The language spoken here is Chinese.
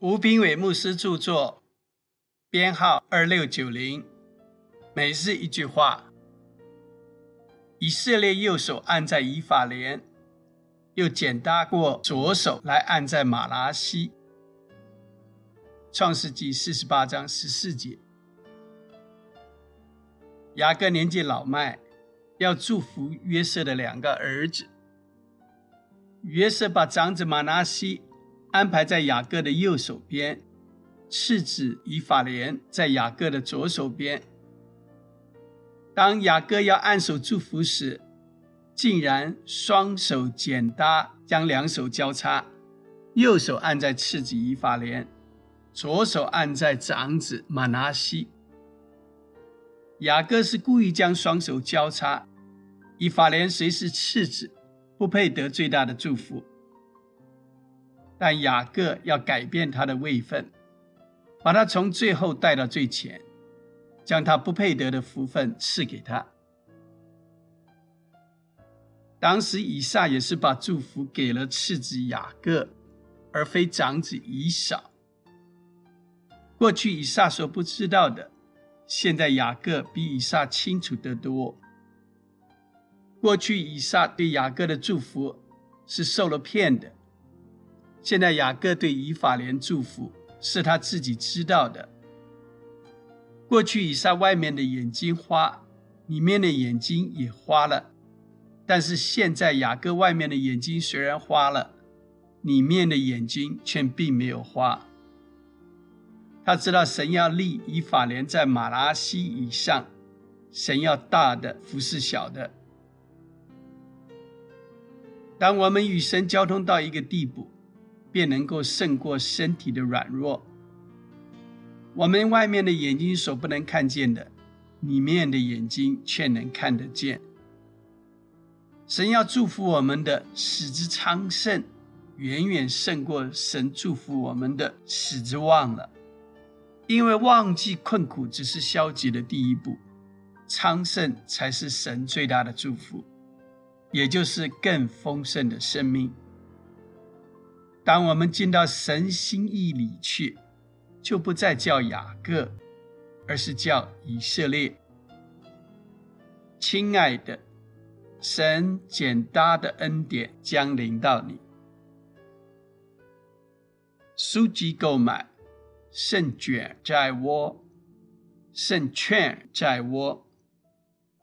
吴斌伟牧师著作，编号二六九零。每日一句话：以色列右手按在以法莲，又简搭过左手来按在马拉西。创世纪四十八章十四节。雅各年纪老迈，要祝福约瑟的两个儿子。约瑟把长子马拉西。安排在雅各的右手边，次子以法莲在雅各的左手边。当雅各要按手祝福时，竟然双手简搭，将两手交叉，右手按在次子以法莲，左手按在长子马拿西。雅各是故意将双手交叉，以法莲虽是次子，不配得最大的祝福。但雅各要改变他的位分，把他从最后带到最前，将他不配得的福分赐给他。当时以撒也是把祝福给了次子雅各，而非长子以扫。过去以撒所不知道的，现在雅各比以撒清楚得多。过去以撒对雅各的祝福是受了骗的。现在雅各对以法莲祝福是他自己知道的。过去以撒外面的眼睛花，里面的眼睛也花了，但是现在雅各外面的眼睛虽然花了，里面的眼睛却并没有花。他知道神要立以法莲在马拉西以上，神要大的服侍小的。当我们与神交通到一个地步。便能够胜过身体的软弱。我们外面的眼睛所不能看见的，里面的眼睛却能看得见。神要祝福我们的使之昌盛，远远胜过神祝福我们的使之旺了。因为忘记困苦只是消极的第一步，昌盛才是神最大的祝福，也就是更丰盛的生命。当我们进到神心意里去，就不再叫雅各，而是叫以色列。亲爱的，神简单的恩典将临到你。书籍购买，胜卷在握，胜券在握。